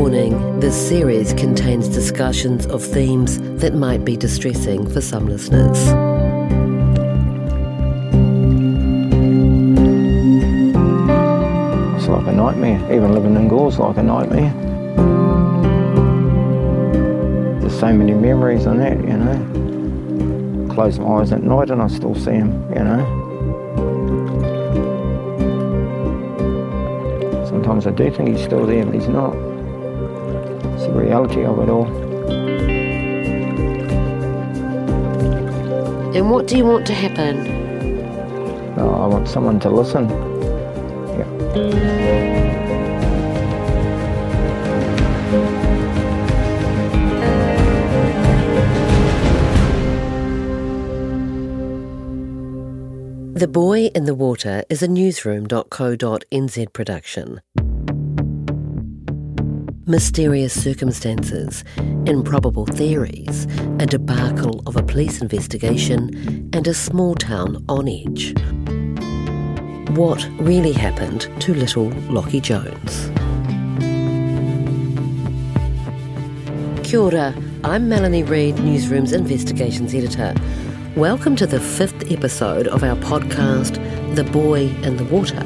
Warning this series contains discussions of themes that might be distressing for some listeners. It's like a nightmare. Even living in Gore's like a nightmare. There's so many memories on that, you know. Close my eyes at night and I still see him, you know. Sometimes I do think he's still there, but he's not. It's the reality of it all. And what do you want to happen? Uh, I want someone to listen. Yeah. The Boy in the Water is a newsroom.co.nz production. Mysterious circumstances, improbable theories, a debacle of a police investigation, and a small town on edge. What really happened to little Lachie Jones? Kia ora, I'm Melanie Reid, Newsroom's investigations editor. Welcome to the fifth episode of our podcast, The Boy in the Water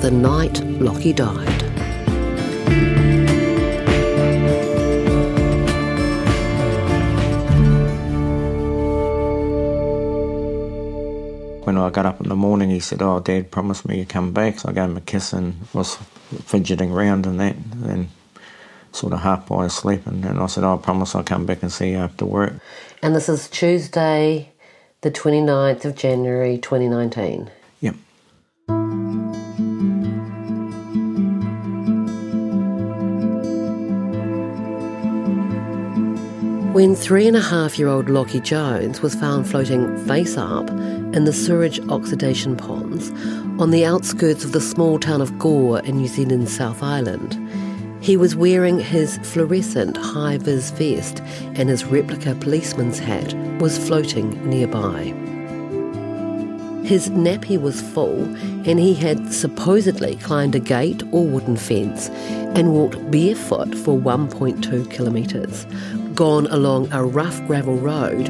The Night Lachie Died. I got up in the morning, he said, "Oh, Dad promised me you'd come back." So I gave him a kiss and was fidgeting around and that, and sort of half by asleep. And then I said, oh, "I promise I'll come back and see you after work." And this is Tuesday, the 29th of January 2019. When three and a half year old Lachie Jones was found floating face up in the sewage oxidation ponds on the outskirts of the small town of Gore in New Zealand's South Island, he was wearing his fluorescent high vis vest and his replica policeman's hat was floating nearby. His nappy was full, and he had supposedly climbed a gate or wooden fence and walked barefoot for 1.2 kilometres, gone along a rough gravel road,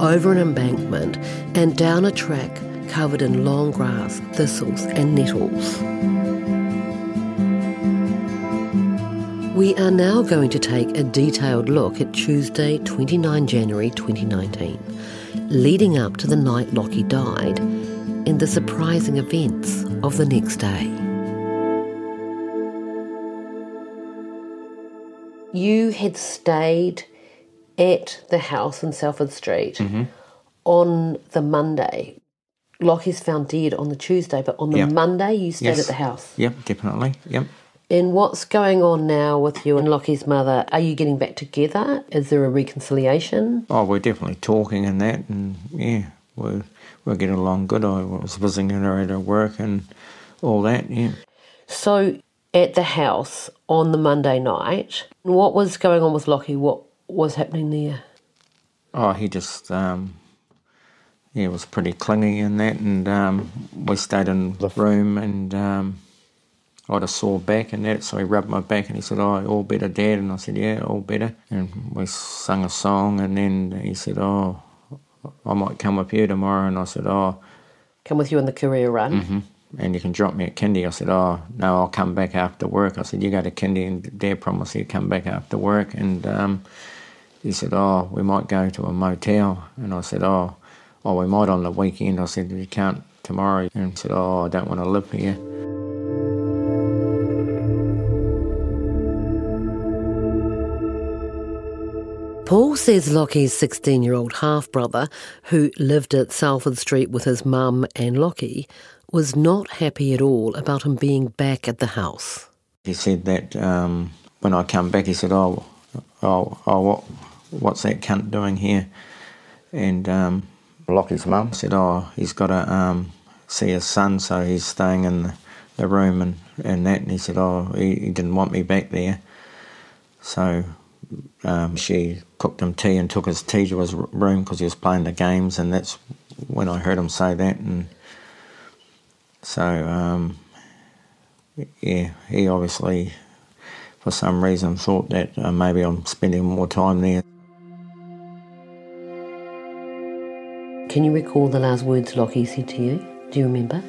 over an embankment, and down a track covered in long grass, thistles, and nettles. We are now going to take a detailed look at Tuesday, 29 January 2019, leading up to the night Lachie died, and the surprising events of the next day. You had stayed at the house in Salford Street on the Monday. Lachie's found dead on the Tuesday, but on the Yep. Monday you stayed Yes. at the house. Yep, definitely. Yep. And what's going on now with you and Lachie's mother? Are you getting back together? Is there a reconciliation? Oh, we're definitely talking and that, and yeah, we're we get along good. I was visiting her at her work and all that, yeah. So at the house on the Monday night, what was going on with Lachie? What was happening there? Oh, he just, um, yeah, was pretty clingy in that, and um, we stayed in the room, and um, I had a sore back and that, so he rubbed my back and he said, "Oh, all better, Dad," and I said, "Yeah, all better." And we sung a song, and then he said, "Oh, I might come with you tomorrow," and I said, "Oh." Come with you on the career run? Mm-hmm and you can drop me at Kindy. I said, oh, no, I'll come back after work. I said, you go to Kindy and Dad promised he'd come back after work. And um, he said, oh, we might go to a motel. And I said, oh, oh, we might on the weekend. I said, you can't tomorrow. And he said, oh, I don't want to live here. Paul says Lachie's 16 year old half brother, who lived at Salford Street with his mum and Lachie, was not happy at all about him being back at the house. He said that um, when I come back, he said, "Oh, oh, oh, what, what's that cunt doing here?" And um, his mum said, "Oh, he's got to um, see his son, so he's staying in the, the room and, and that." And he said, "Oh, he, he didn't want me back there." So um, she cooked him tea and took his tea to his room because he was playing the games, and that's when I heard him say that. And so, um, yeah, he obviously, for some reason, thought that uh, maybe I'm spending more time there. Can you recall the last words Lachie said to you? Do you remember?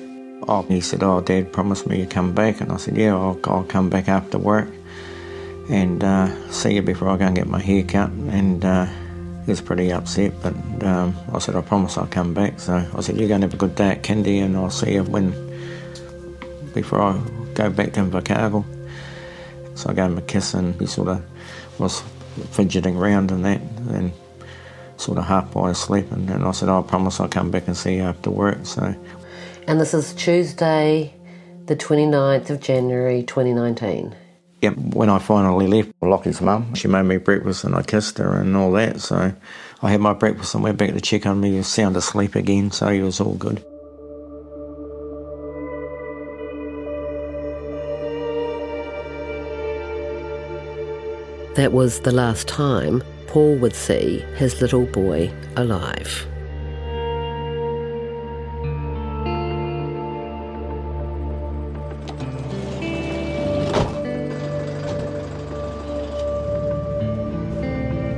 Oh, he said, "Oh, Dad promised me to come back," and I said, "Yeah, I'll, I'll come back after work and uh, see you before I go and get my hair cut." And uh, he was pretty upset, but um, I said, I promise I'll come back. So I said, You're going to have a good day at Kindy, and I'll see you when before I go back to Invercargill. So I gave him a kiss, and he sort of was fidgeting around and that, and sort of half by asleep. And, and I said, oh, I promise I'll come back and see you after work. So. And this is Tuesday, the 29th of January 2019. Yep, when I finally left, Lachie's mum, she made me breakfast and I kissed her and all that. So I had my breakfast and went back to check on me. He was sound asleep again, so he was all good. That was the last time Paul would see his little boy alive.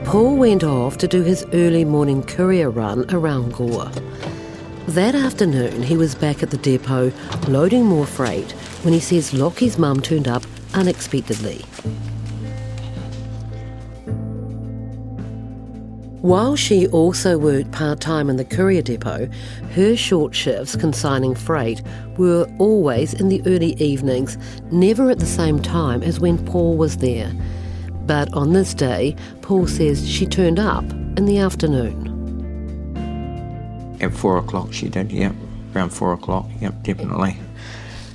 Paul went off to do his early morning courier run around Gore. That afternoon, he was back at the depot loading more freight when he says Lachie's mum turned up unexpectedly. While she also worked part time in the courier depot, her short shifts consigning freight were always in the early evenings, never at the same time as when Paul was there. But on this day, Paul says she turned up in the afternoon. At four o'clock, she did, yep. Around four o'clock, yep, definitely.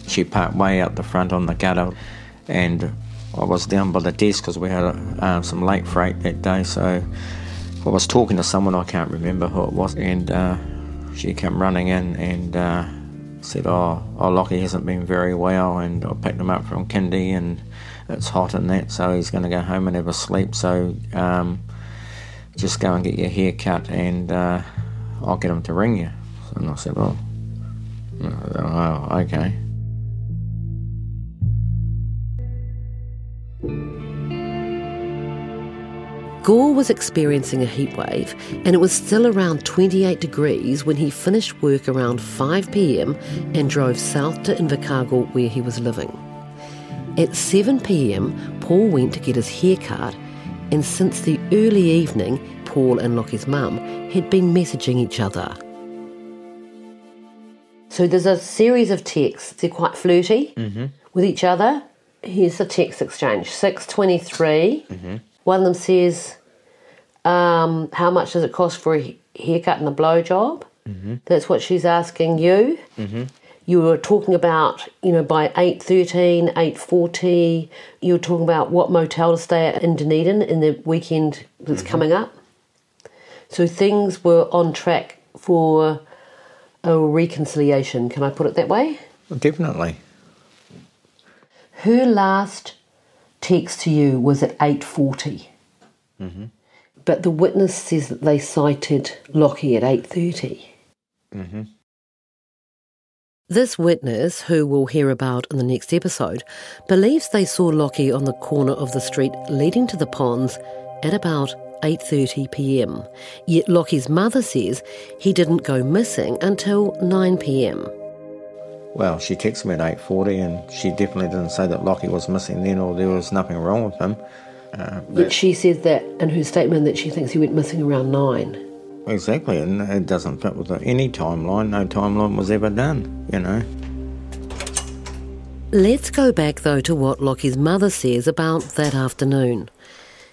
She parked way out the front on the gutter, and I was down by the desk because we had uh, some late freight that day. So I was talking to someone, I can't remember who it was, and uh, she came running in and uh, said, Oh, oh, Lachie hasn't been very well, and I picked him up from Kindy, and it's hot and that, so he's going to go home and have a sleep. So um, just go and get your hair cut, and uh, I'll get him to ring you. And I said, oh, oh okay. Gore was experiencing a heatwave, and it was still around 28 degrees when he finished work around 5 pm and drove south to Invercargill where he was living. At 7 pm, Paul went to get his hair cut, and since the early evening, Paul and Lachie's mum had been messaging each other. So there's a series of texts. They're quite flirty mm-hmm. with each other. Here's the text exchange. 623. Mm-hmm. One of them says, um, how much does it cost for a haircut and a blowjob? Mm-hmm. That's what she's asking you. Mm-hmm you were talking about, you know, by 8.13, 8.40, you were talking about what motel to stay at in Dunedin in the weekend that's mm-hmm. coming up. So things were on track for a reconciliation. Can I put it that way? Definitely. Her last text to you was at 8.40. But the witness says that they sighted Lachie at 8.30. Mm-hmm. This witness, who we'll hear about in the next episode, believes they saw Lachie on the corner of the street leading to the ponds at about 8:30 p.m. Yet Lachie's mother says he didn't go missing until 9 p.m. Well, she texted me at 8.40 and she definitely didn't say that Lachie was missing then or there was nothing wrong with him. Uh, Yet she says that in her statement that she thinks he went missing around 9. Exactly, and it doesn't fit with any timeline. No timeline was ever done, you know. Let's go back though to what Lachie's mother says about that afternoon.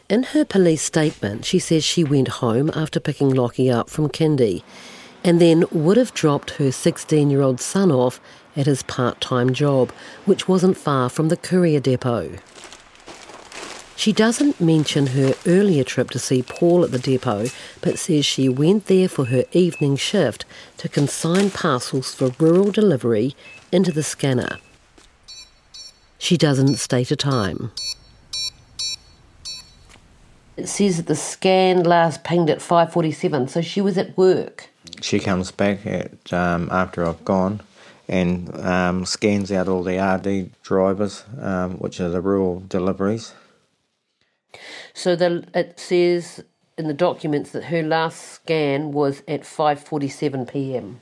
In her police statement, she says she went home after picking Lachie up from kindy and then would have dropped her 16 year old son off at his part time job, which wasn't far from the courier depot. She doesn't mention her earlier trip to see Paul at the depot, but says she went there for her evening shift to consign parcels for rural delivery into the scanner. She doesn't state a time. It says that the scan last pinged at 5:47, so she was at work. She comes back at um, after I've gone and um, scans out all the RD drivers, um, which are the rural deliveries. So the, it says in the documents that her last scan was at 5:47 p.m.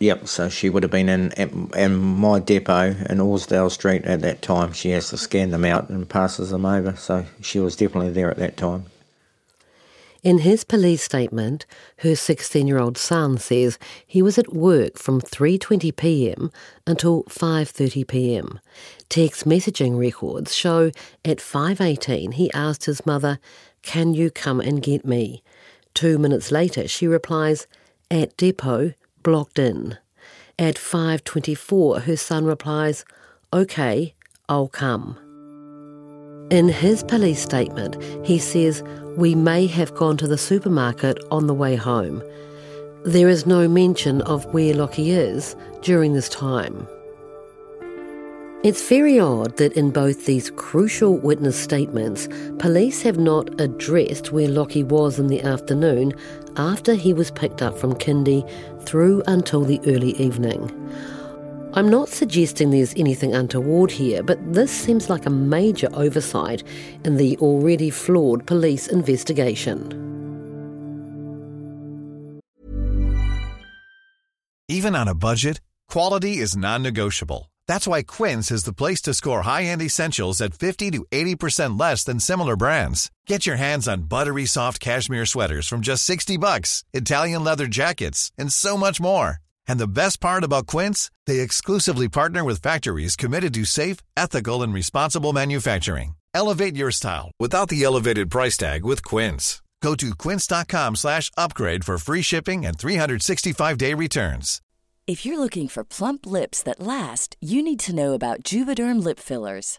Yep, so she would have been in at, in my depot in Orsdale Street at that time. She has to scan them out and passes them over, so she was definitely there at that time. In his police statement, her 16-year-old son says he was at work from 3:20 p.m. until 5:30 p.m. Text messaging records show at 5:18 he asked his mother, "Can you come and get me?" 2 minutes later she replies, "At depot, blocked in." At 5:24 her son replies, "Okay, I'll come." In his police statement, he says, We may have gone to the supermarket on the way home. There is no mention of where Lachie is during this time. It's very odd that in both these crucial witness statements, police have not addressed where Lachie was in the afternoon after he was picked up from Kindy through until the early evening. I'm not suggesting there's anything untoward here, but this seems like a major oversight in the already flawed police investigation. Even on a budget, quality is non-negotiable. That's why Quince is the place to score high-end essentials at 50 to 80% less than similar brands. Get your hands on buttery soft cashmere sweaters from just 60 bucks, Italian leather jackets, and so much more. And the best part about Quince, they exclusively partner with factories committed to safe, ethical, and responsible manufacturing. Elevate your style without the elevated price tag with Quince. Go to quince.com slash upgrade for free shipping and 365-day returns. If you're looking for plump lips that last, you need to know about Juvederm lip fillers.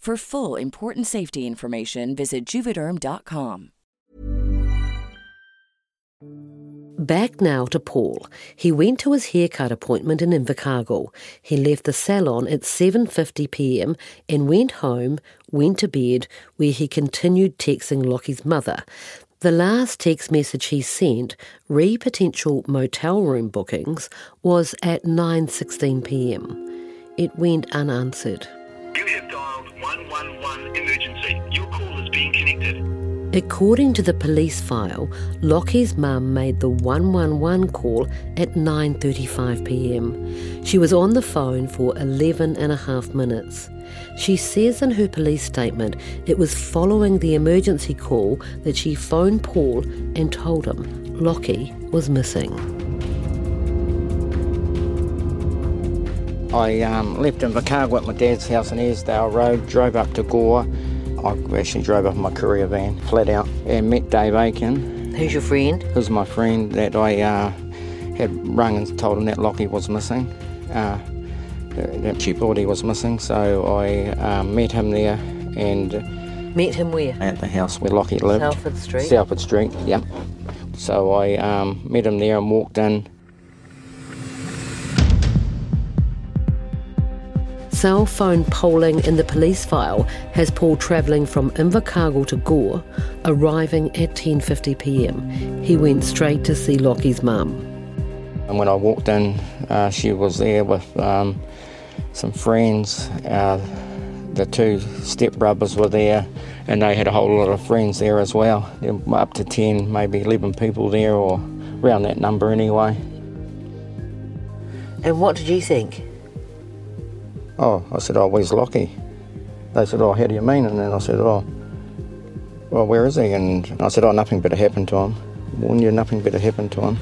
For full important safety information, visit juvederm.com. Back now to Paul. He went to his haircut appointment in Invercargill. He left the salon at 7:50 p.m. and went home, went to bed, where he continued texting Lachie's mother. The last text message he sent, re potential motel room bookings, was at 9:16 p.m. It went unanswered. You have dialed 111 emergency. Your call is being connected. According to the police file, Lachie's mum made the 111 call at 9:35 p.m. She was on the phone for 11 and a half minutes. She says in her police statement it was following the emergency call that she phoned Paul and told him Lachie was missing. I um, left Invercargill at my dad's house in Airsdale Road, drove up to Gore. I actually drove up in my courier van, flat out, and met Dave Aiken. Who's your friend? Who's my friend that I uh, had rung and told him that Lachie was missing. Uh, that she thought he was missing, so I um, met him there and Met him where? at the house where Lachie lived. Salford Street. Salford Street, yep. So I um, met him there and walked in. Cell phone polling in the police file has Paul travelling from Invercargill to Gore, arriving at 10:50 p.m. He went straight to see Lachie's mum. And when I walked in, uh, she was there with um, some friends. Uh, the two stepbrothers were there, and they had a whole lot of friends there as well. There were up to 10, maybe 11 people there, or around that number anyway. And what did you think? Oh, I said, oh, where's Lachie? They said, oh, how do you mean? And then I said, oh, well, where is he? And I said, oh, nothing better happened to him. Warn you, nothing better happened to him.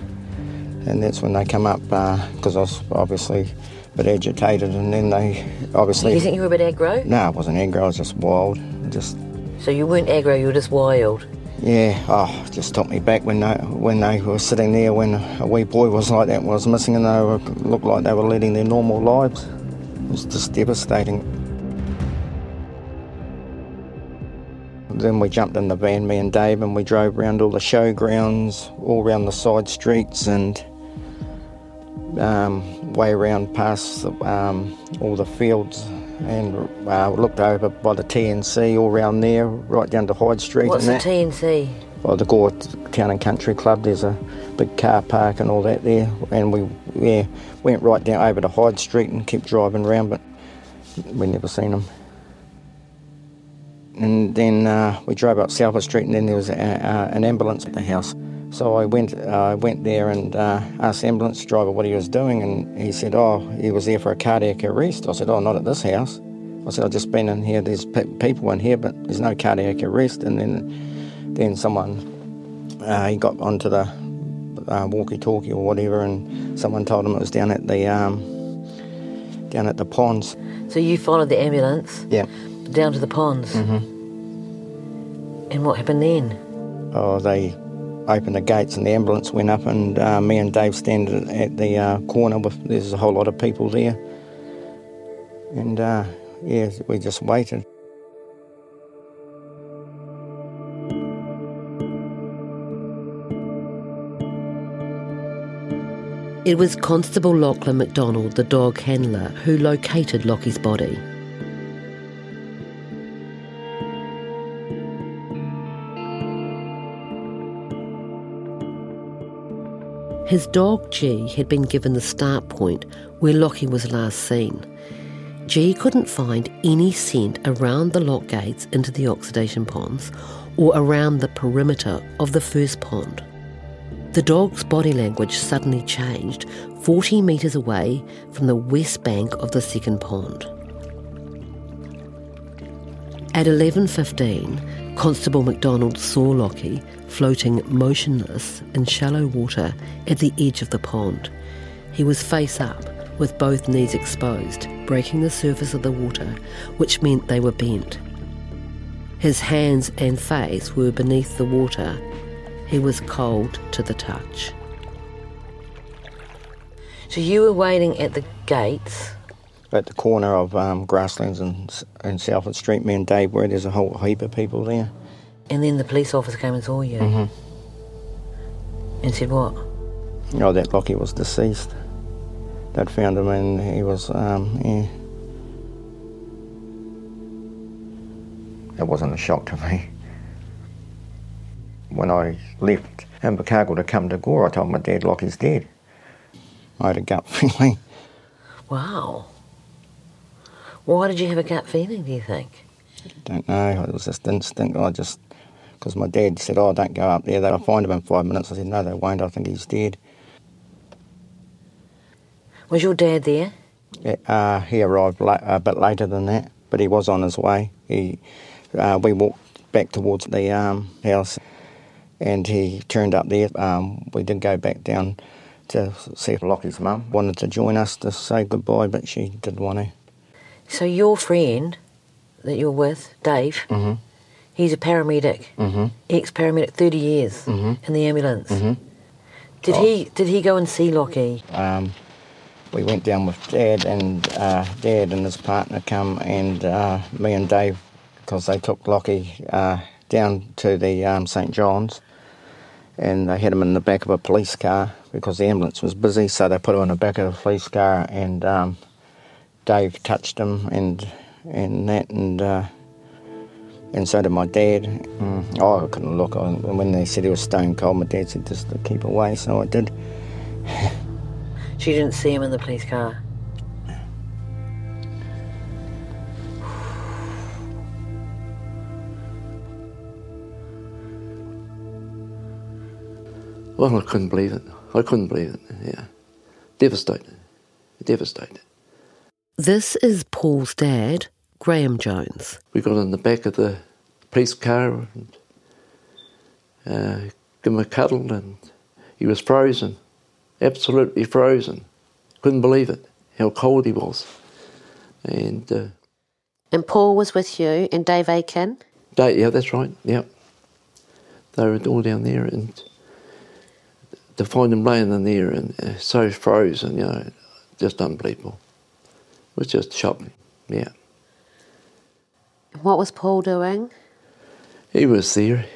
And that's when they come up, uh, because I was obviously a bit agitated, and then they obviously... You think you were a bit aggro? No, I wasn't aggro, I was just wild. Just, So you weren't aggro, you were just wild. yeah, oh, just took me back when they, when they were sitting there when a wee boy was like that, was missing, and they were, looked like they were leading their normal lives. It was just devastating. Then we jumped in the van, me and Dave, and we drove around all the showgrounds, all around the side streets, and um, way around past um, all the fields, and uh, looked over by the TNC, all around there, right down to Hyde Street. What's and the that. TNC? By the Gore Town and Country Club, there's a big car park and all that there, and we yeah went right down over to Hyde Street and kept driving around, but we never seen them. And then uh, we drove up Salford Street, and then there was a, an ambulance at the house. So I went, uh, went there and uh, asked the ambulance driver what he was doing, and he said, "Oh, he was there for a cardiac arrest." I said, "Oh, not at this house." I said, "I've just been in here. There's pe- people in here, but there's no cardiac arrest." And then, then someone uh, he got onto the uh, walkie-talkie or whatever, and someone told him it was down at the um, down at the ponds. So you followed the ambulance Yeah. down to the ponds. Mhm. And what happened then? Oh, they opened the gates and the ambulance went up, and uh, me and Dave standing at the uh, corner with there's a whole lot of people there, and uh, yeah, we just waited. It was Constable Lachlan MacDonald, the dog handler, who located Lachie's body. His dog G had been given the start point where Lachie was last seen. G couldn't find any scent around the lock gates into the oxidation ponds or around the perimeter of the first pond. The dog's body language suddenly changed 40 metres away from the west bank of the second pond. At 11.15, Constable MacDonald saw Lachie floating motionless in shallow water at the edge of the pond. He was face up, with both knees exposed, breaking the surface of the water, which meant they were bent. His hands and face were beneath the water. He was cold to the touch. So you were waiting at the gates. At the corner of um, Grasslands and, and Salford Street, me and Dave were. There's a whole heap of people there. And then the police officer came and saw you Mhm. and said, What? Oh, that Lachie was deceased. They'd found him and he was, um, yeah. It wasn't a shock to me. When I left Invercargill to come to Gore, I told my dad Lachie's dead. I had a gut feeling. Wow. Why did you have a gut feeling, do you think? I Don't know. It was just instinct. I just because my dad said, "Oh, don't go up there. They'll find him in five minutes." I said, "No, they won't. I think he's dead." Was your dad there? Yeah, uh, he arrived la- a bit later than that, but he was on his way. He, uh, we walked back towards the um, house, and he turned up there. Um, we did go back down to see if Lachie's mum wanted to join us to say goodbye, but she didn't want to. So your friend that you're with, Dave, Mhm. he's a paramedic, Mhm. ex-paramedic, 30 years Mhm. in the ambulance. Mhm. Did he did he go and see Lachie? Um, we went down with Dad, and uh, Dad and his partner come, and uh, me and Dave, because they took Lachie uh, down to the um, St John's, and they had him in the back of a police car because the ambulance was busy, so they put him in the back of a police car, and um, Dave touched him, and and that, and. Uh, and so did my dad. Oh, I couldn't look. When they said he was stone cold, my dad said just to keep away, so I did. She didn't see him in the police car. Well, I couldn't believe it. I couldn't believe it. Yeah, devastated, devastated. This is Paul's dad, Graham Jones. We got in the back of the police car and uh, gave him a cuddle, and he was frozen, absolutely frozen. Couldn't believe it, how cold he was. And uh, And Paul was with you and Dave Aiken. They, yeah, that's right. Yeah, they were all down there, and to find him laying in there and uh, so frozen, you know, just unbelievable. It was just shocking. Yeah, What was Paul doing? he was there.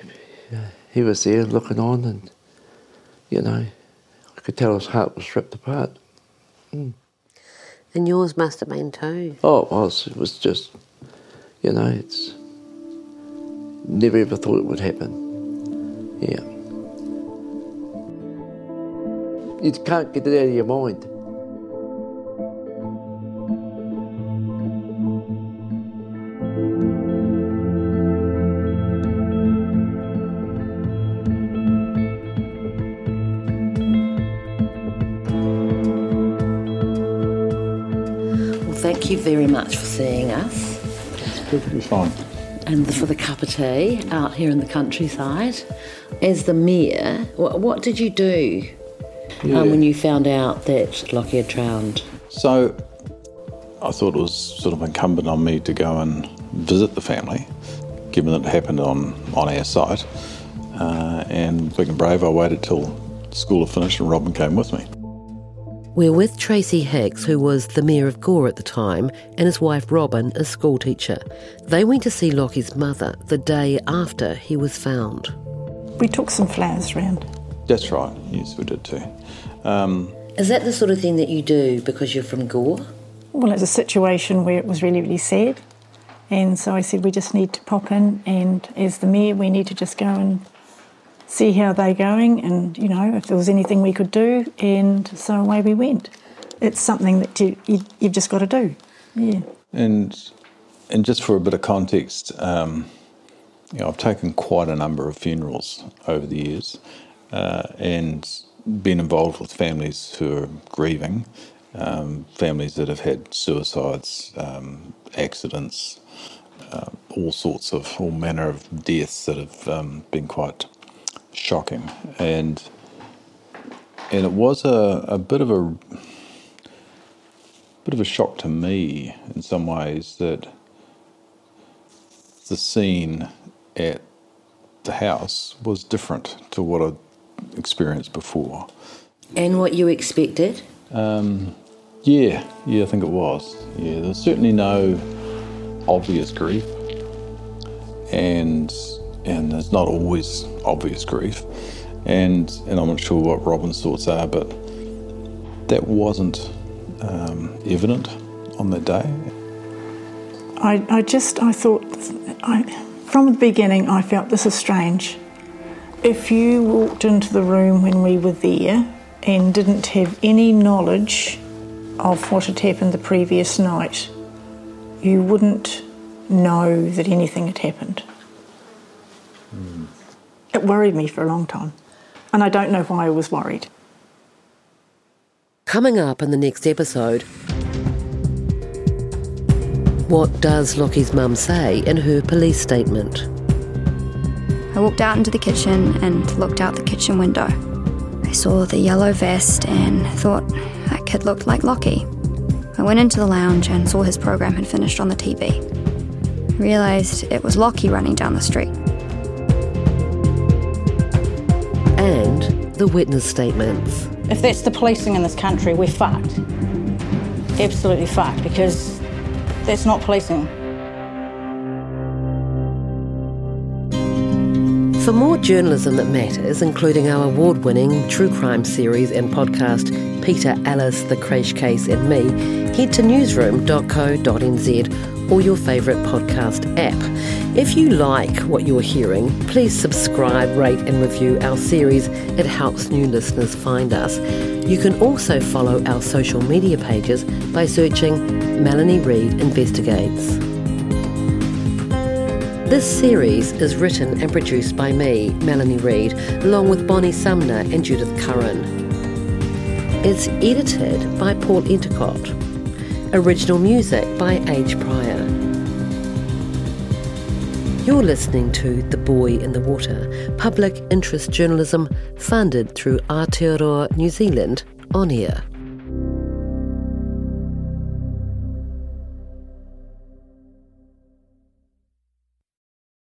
He was there looking on, and you know, I could tell his heart was ripped apart. Mm. And yours must have been too. Oh, it was. It was just, you know, it's never ever thought it would happen. Yeah. You can't get it out of your mind. Well, thank you very much for seeing us Perfectly fine. and for the cup of tea out here in the countryside. As the mayor, what, what did you do Yeah. um, when you found out that Lachie had drowned? So I thought it was sort of incumbent on me to go and visit the family, given that it happened on, on our site. Uh, and big and brave, I waited till school had finished and Robin came with me. We're with Tracy Hicks, who was the mayor of Gore at the time, and his wife Robin, a schoolteacher. They went to see Lachie's mother the day after he was found. We took some flowers round. That's right, yes, we did too. Um, Is that the sort of thing that you do because you're from Gore? Well, it's a situation where it was really, really sad. And so I said, we just need to pop in, and as the mayor, we need to just go and see how they're going, and you know, if there was anything we could do. And so away we went. It's something that you, you, you've just got to do. Yeah. And and just for a bit of context, um, you know, I've taken quite a number of funerals over the years, uh, and been involved with families who are grieving, um, families that have had suicides, um, accidents, uh, all sorts of all manner of deaths that have um, been quite shocking, and and it was a, a bit of a bit of a shock to me in some ways that the scene at the house was different to what I'd experienced before. And what you expected? Um, yeah, yeah, I think it was. Yeah, there's certainly no obvious grief, and and there's not always obvious grief, and and I'm not sure what Robin's thoughts are, but that wasn't um, evident on that day. I, I just, I thought, I, from the beginning, I felt this is strange. If you walked into the room when we were there and didn't have any knowledge of what had happened the previous night, you wouldn't know that anything had happened. Mm. It worried me for a long time, and I don't know why I was worried. Coming up in the next episode, what does Lachie's mum say in her police statement? I walked out into the kitchen and looked out the kitchen window. I saw the yellow vest and thought that kid looked like Lachie. I went into the lounge and saw his program had finished on the TV. I realised it was Lachie running down the street. And the witness statements. If that's the policing in this country, we're fucked. Absolutely fucked because that's not policing. For more journalism that matters, including our award winning true crime series and podcast, Peter, Alice, The Crash Case, and Me, head to newsroom.co.nz or your favourite podcast app. If you like what you're hearing, please subscribe, rate, and review our series. It helps new listeners find us. You can also follow our social media pages by searching Melanie Reid Investigates. This series is written and produced by me, Melanie Reid, along with Bonnie Sumner and Judith Curran. It's edited by Paul Entercott. Original music by Age Pryor. You're listening to The Boy in the Water, public interest journalism funded through Aotearoa New Zealand on air.